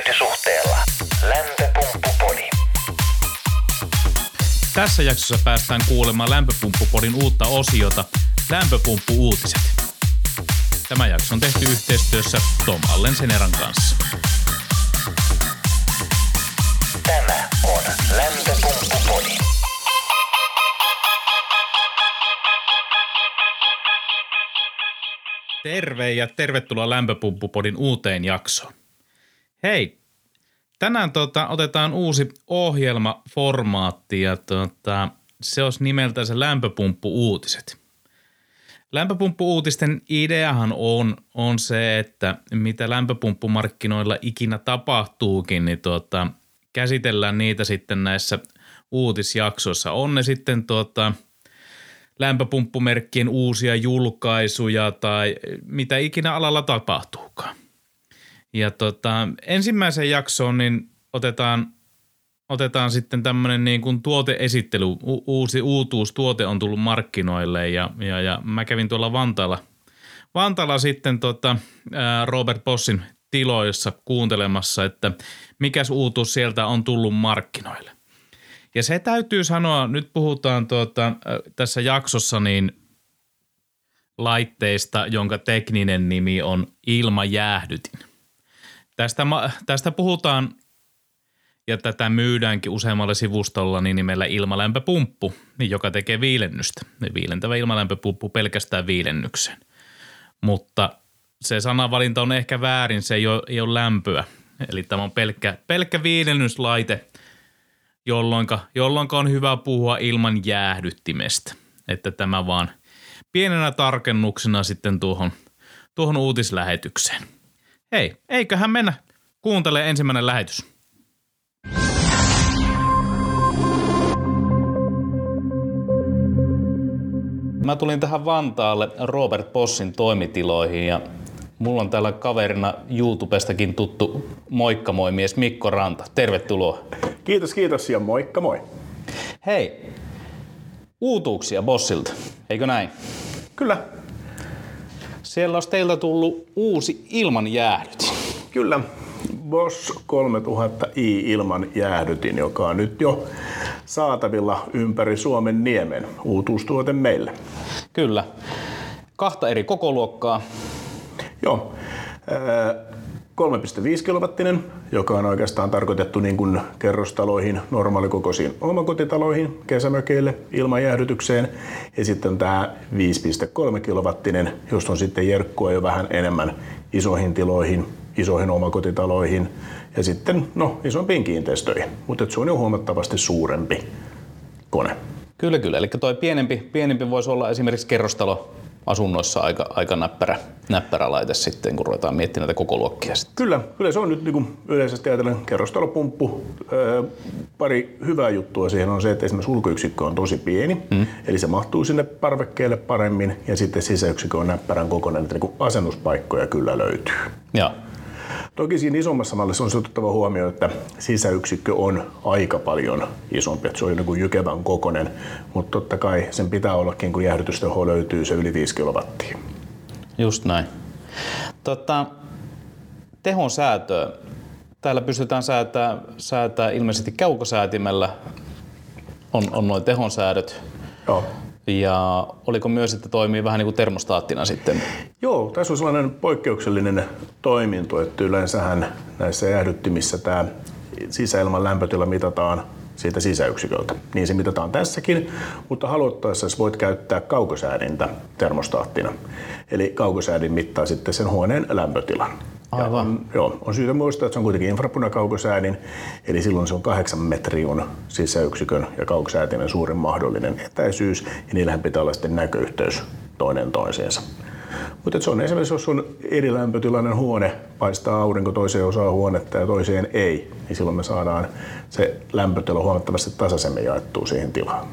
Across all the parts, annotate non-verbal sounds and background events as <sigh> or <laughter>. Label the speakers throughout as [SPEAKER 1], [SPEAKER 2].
[SPEAKER 1] hyötysuhteella. Lämpöpumppupodi.
[SPEAKER 2] Tässä jaksossa päästään kuulemaan Lämpöpumppupodin uutta osiota Lämpöpumppu-uutiset. Tämä jakso on tehty yhteistyössä Tom Allenseneran kanssa.
[SPEAKER 1] Tämä on Lämpöpumppupodi.
[SPEAKER 2] Terve ja tervetuloa Lämpöpumppupodin uuteen jaksoon. Hei, tänään tota, otetaan uusi ohjelmaformaatti ja tota, se olisi nimeltään se Lämpöpumppu-uutiset. Lämpöpumppu-uutisten ideahan on, on se, että mitä lämpöpumppumarkkinoilla ikinä tapahtuukin, niin tota, käsitellään niitä sitten näissä uutisjaksoissa. On ne sitten tota, lämpöpumppumerkkien uusia julkaisuja tai mitä ikinä alalla tapahtuukaan. Ja tota, ensimmäisen jaksoon niin otetaan, otetaan sitten tämmöinen niin kuin tuoteesittely, U- uusi uutuustuote on tullut markkinoille ja, ja, ja mä kävin tuolla Vantaalla, Vantaalla sitten tota, Robert Bossin tiloissa kuuntelemassa, että mikäs uutuus sieltä on tullut markkinoille. Ja se täytyy sanoa, nyt puhutaan tuota, tässä jaksossa niin laitteista, jonka tekninen nimi on ilmajäähdytin. Tästä, tästä puhutaan ja tätä myydäänkin useammalla sivustolla niin nimellä ilmalämpöpumppu, niin joka tekee viilennystä. Viilentävä ilmalämpöpumppu pelkästään viilennykseen. Mutta se sanavalinta on ehkä väärin, se ei ole, ei ole lämpöä. Eli tämä on pelkkä, pelkkä viilennyslaite, jolloinka on hyvä puhua ilman jäähdyttimestä. Että tämä vaan pienenä tarkennuksena sitten tuohon, tuohon uutislähetykseen. Hei, eiköhän mennä kuuntele ensimmäinen lähetys. Mä tulin tähän Vantaalle Robert Bossin toimitiloihin ja mulla on täällä kaverina YouTubestakin tuttu moikka moi mies Mikko Ranta. Tervetuloa.
[SPEAKER 3] Kiitos, kiitos ja moikka moi.
[SPEAKER 2] Hei, uutuuksia Bossilta, eikö näin?
[SPEAKER 3] Kyllä,
[SPEAKER 2] Siellä olisi teiltä tullut uusi ilmanjäähdytin.
[SPEAKER 3] kyllä. Bosch 3000i ilman jäähdytin, joka on nyt jo saatavilla ympäri Suomen niemen. Uutuustuote meille.
[SPEAKER 2] Kyllä. Kahta eri kokoluokkaa.
[SPEAKER 3] Joo. Ää, 3,5 kilowattinen, joka on oikeastaan tarkoitettu niin kuin kerrostaloihin, normaalikokoisiin omakotitaloihin, kesämökeille, ilmanjäähdytykseen. Ja sitten tämä 5,3 kilowattinen, josta on sitten jerkkua jo vähän enemmän isoihin tiloihin, isoihin omakotitaloihin ja sitten no, isompiin kiinteistöihin. Mutta se on jo huomattavasti suurempi kone.
[SPEAKER 2] Kyllä, kyllä. Eli toi pienempi, pienempi voisi olla esimerkiksi kerrostalo asunnoissa aika, aika näppärä, näppärä laite sitten, kun ruvetaan miettimään näitä kokoluokkia sitten.
[SPEAKER 3] Kyllä, kyllä se on nyt niin kuin yleisesti ajatellen kerrostalopumppu. Öö, pari hyvää juttua siihen on se, että esimerkiksi ulkoyksikkö on tosi pieni, mm. eli se mahtuu sinne parvekkeelle paremmin, ja sitten sisäyksikkö on näppärän kokoinen, että niin kuin asennuspaikkoja kyllä löytyy.
[SPEAKER 2] Ja
[SPEAKER 3] Toki siinä isommassa mallissa on otettava huomioon, että sisäyksikkö on aika paljon isompi, että se on niin kuin jykevän kokonen, mutta totta kai sen pitää ollakin, kun jäähdytysteho löytyy se yli 5 kilowattia.
[SPEAKER 2] just näin. Tota, tehon säätöä. Täällä pystytään säätää, säätää ilmeisesti kaukosäätimellä. On, on noin tehonsäädöt.
[SPEAKER 3] Joo.
[SPEAKER 2] Ja oliko myös, että toimii vähän niin kuin termostaattina sitten?
[SPEAKER 3] Joo, tässä on sellainen poikkeuksellinen toiminto, että yleensähän näissä jäähdyttimissä tämä sisäilman lämpötila mitataan siitä sisäyksiköltä. Niin se mitataan tässäkin, mutta haluttaessa voit käyttää kaukosäädintä termostaattina. Eli kaukosäädin mittaa sitten sen huoneen lämpötilan. Ja
[SPEAKER 2] Aivan.
[SPEAKER 3] on, joo, on syytä muistaa, että se on kuitenkin infrapunakaukosäädin, eli silloin se on kahdeksan metriun sisäyksikön ja kaukosäätimen suurin mahdollinen etäisyys, ja niillähän pitää olla sitten näköyhteys toinen toisiinsa. Mutta se on esimerkiksi, jos on eri lämpötilainen huone, paistaa aurinko toiseen osaan huonetta ja toiseen ei, niin silloin me saadaan se lämpötila huomattavasti tasaisemmin jaettua siihen tilaan.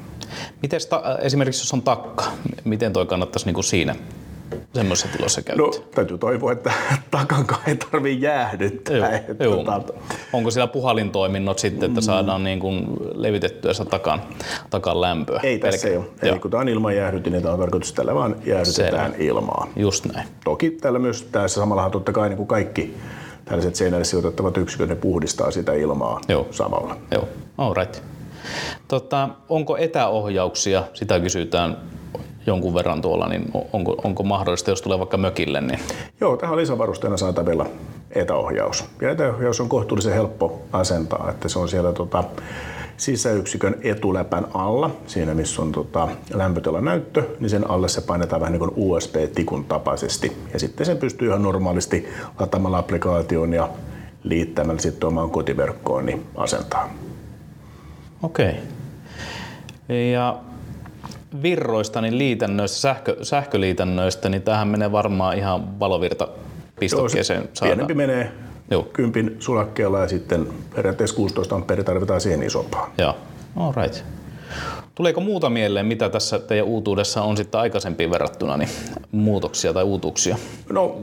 [SPEAKER 2] Miten ta- esimerkiksi jos on takka, miten toi kannattaisi niin kuin siinä semmoisessa tilossa käyttää?
[SPEAKER 3] No, täytyy toivoa, että takankaan ei tarvitse jäähdyttää.
[SPEAKER 2] Joo,
[SPEAKER 3] että
[SPEAKER 2] joo.
[SPEAKER 3] tota,
[SPEAKER 2] Onko siellä puhalintoiminnot sitten, että saadaan niin kuin levitettyä sitä takan, takan lämpöä?
[SPEAKER 3] ei tässä ei ole.
[SPEAKER 2] Joo,
[SPEAKER 3] Eli kun tämä on ilmanjäähdytin, niin tämä on tarkoitus, että tällä vaan jäähdytetään ilmaa.
[SPEAKER 2] just näin.
[SPEAKER 3] Toki tällä myös tässä samallahan totta kai niin kuin kaikki tällaiset seinälle sijoitettavat yksiköt, ne puhdistaa sitä ilmaa
[SPEAKER 4] Joo.
[SPEAKER 3] samalla.
[SPEAKER 4] Joo, all right. Tota, onko etäohjauksia, sitä kysytään jonkun verran tuolla, niin onko, onko mahdollista, jos tulee vaikka mökille, niin
[SPEAKER 3] Joo, tähän on lisävarusteena saatavilla etäohjaus. Ja etäohjaus on kohtuullisen helppo asentaa, että se on siellä tota, sisäyksikön etuläpän alla, siinä missä on tota, lämpötilan näyttö, niin sen alle se painetaan vähän niin kuin USB-tikun tapaisesti. Ja sitten sen pystyy ihan normaalisti lataamalla applikaation ja liittämällä sitten omaan kotiverkkoon niin asentaa.
[SPEAKER 4] okei. Ja virroista, niin liitännöistä, sähkö, sähköliitännöistä, niin tähän menee varmaan ihan valovirta
[SPEAKER 3] Joo, se
[SPEAKER 4] pistokkeeseen.
[SPEAKER 3] pienempi menee
[SPEAKER 4] Joo.
[SPEAKER 3] kympin sulakkeella ja sitten periaatteessa 16 amperi tarvitaan siihen isompaa.
[SPEAKER 4] Joo, all right. Tuleeko muuta mieleen, mitä tässä teidän uutuudessa on sitten aikaisempiin verrattuna, niin muutoksia tai uutuuksia?
[SPEAKER 3] No,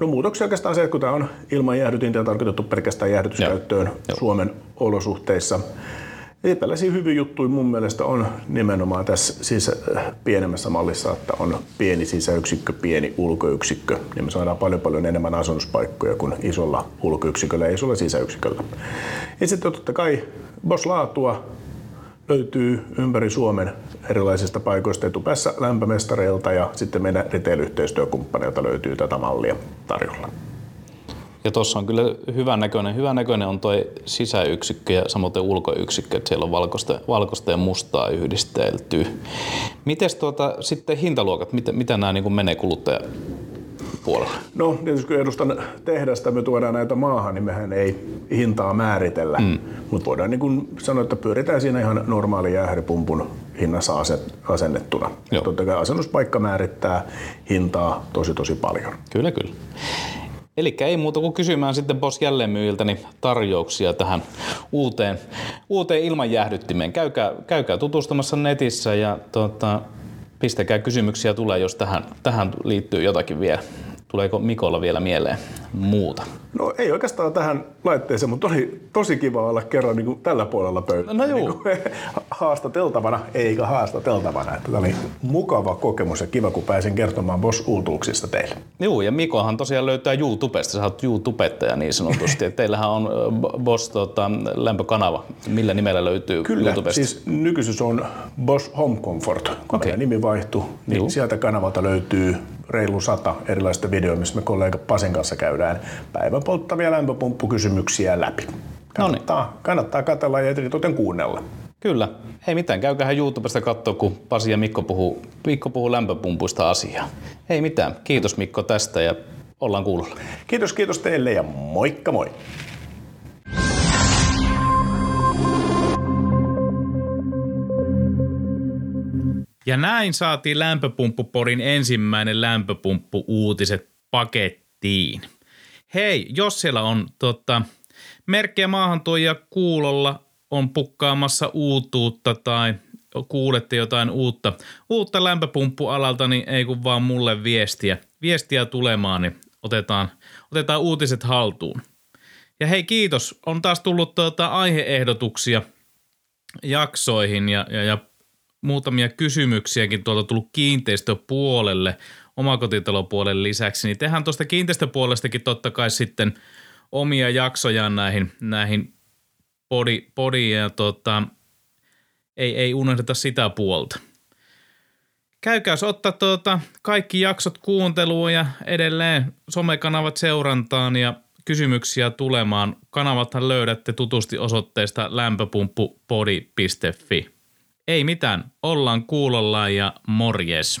[SPEAKER 3] no muutoksia oikeastaan se, että kun tämä on ilman jäähdytintä tarkoitettu pelkästään jäähdytyskäyttöön Suomen olosuhteissa. Niin tällaisia hyviä juttuja mun mielestä on nimenomaan tässä sisä, pienemmässä mallissa, että on pieni sisäyksikkö, pieni ulkoyksikkö, niin me saadaan paljon paljon enemmän asunnuspaikkoja kuin isolla ulkoyksiköllä ja isolla sisäyksiköllä. Ja sitten totta kai Bosch-laatua löytyy ympäri Suomen erilaisista paikoista etupäässä lämpömestareilta ja sitten meidän retail-yhteistyökumppaneilta löytyy tätä mallia tarjolla.
[SPEAKER 4] Ja tuossa on kyllä hyvän näköinen. Hyvän näköinen on tuo sisäyksikkö ja samoin ulkoyksikkö, että siellä on valkoista, valkoista ja mustaa yhdisteltyä. Miten tuota, sitten hintaluokat, mitä, mitä nämä niin menee kuluttajan puolella?
[SPEAKER 3] No tietysti kun edustan tehdasta, me tuodaan näitä maahan, niin mehän ei hintaa määritellä. Mm. Mutta voidaan niin kuin sanoa, että pyöritään siinä ihan normaali jäähdypumpun hinnassa aset- asennettuna.
[SPEAKER 4] Joo.
[SPEAKER 3] Totta kai asennuspaikka määrittää hintaa tosi tosi paljon.
[SPEAKER 4] Kyllä, kyllä. Eli ei muuta kuin kysymään sitten Boss jälleenmyyjiltä niin tarjouksia tähän uuteen, uuteen ilmanjäähdyttimeen. Käykää, käykää tutustumassa netissä ja tota, pistäkää kysymyksiä tulee, jos tähän, tähän liittyy jotakin vielä. Tuleeko Mikolla vielä mieleen muuta?
[SPEAKER 3] No ei oikeastaan tähän laitteeseen, mutta oli tosi kiva olla kerran niin kuin tällä puolella pöytää.
[SPEAKER 4] No juu. <laughs>
[SPEAKER 3] Niin kuin haastateltavana, eikä haastateltavana. Että tämä oli mukava kokemus ja kiva, kun pääsin kertomaan Boss-uutuuksista teille.
[SPEAKER 4] Joo, ja Mikohan tosiaan löytää YouTubesta. Sä oot YouTubettaja niin sanotusti. Et Teillähän on Boss tota, lämpökanava. Millä nimellä löytyy
[SPEAKER 3] Kyllä,
[SPEAKER 4] YouTubesta?
[SPEAKER 3] siis nykyisyys on Bosch Home Comfort. Kun meidän nimi vaihtui, niin
[SPEAKER 4] Juu.
[SPEAKER 3] sieltä kanavalta löytyy reilu sata erilaista videoa, missä me kollega Pasin kanssa käydään päivän polttavia lämpöpumppukysymyksiä läpi. Kannattaa, kannattaa katsella ja eritoten kuunnella.
[SPEAKER 4] Kyllä. Ei mitään, käykähän YouTubesta katsoa, kun Pasi ja Mikko puhuu, Mikko puhuu lämpöpumpuista asiaa. Ei mitään. Kiitos Mikko tästä ja ollaan kuulolla.
[SPEAKER 3] Kiitos, kiitos teille ja moikka moi!
[SPEAKER 2] Ja näin saatiin lämpöpumppuporin ensimmäinen lämpöpumppu-uutiset pakettiin. Hei, jos siellä on tota, merkkejä maahantuojia kuulolla, on pukkaamassa uutuutta tai kuulette jotain uutta, uutta lämpöpumppualalta, niin ei kun vaan mulle viestiä. Viestiä tulemaan, niin otetaan, otetaan uutiset haltuun. Ja hei kiitos, on taas tullut tuota aiheehdotuksia jaksoihin ja, ja, ja muutamia kysymyksiäkin tuolta tullut kiinteistöpuolelle, omakotitalopuolelle lisäksi, niin tehdään tuosta kiinteistöpuolestakin totta kai sitten omia jaksojaan näihin, näihin podi, podiin ja tota, ei, ei unohdeta sitä puolta. Käykääs ottaa tuota kaikki jaksot kuunteluun ja edelleen somekanavat seurantaan ja kysymyksiä tulemaan. Kanavathan löydätte tutusti osoitteesta lämpöpumppupodi.fi. Ei mitään, ollaan kuulolla ja morjes.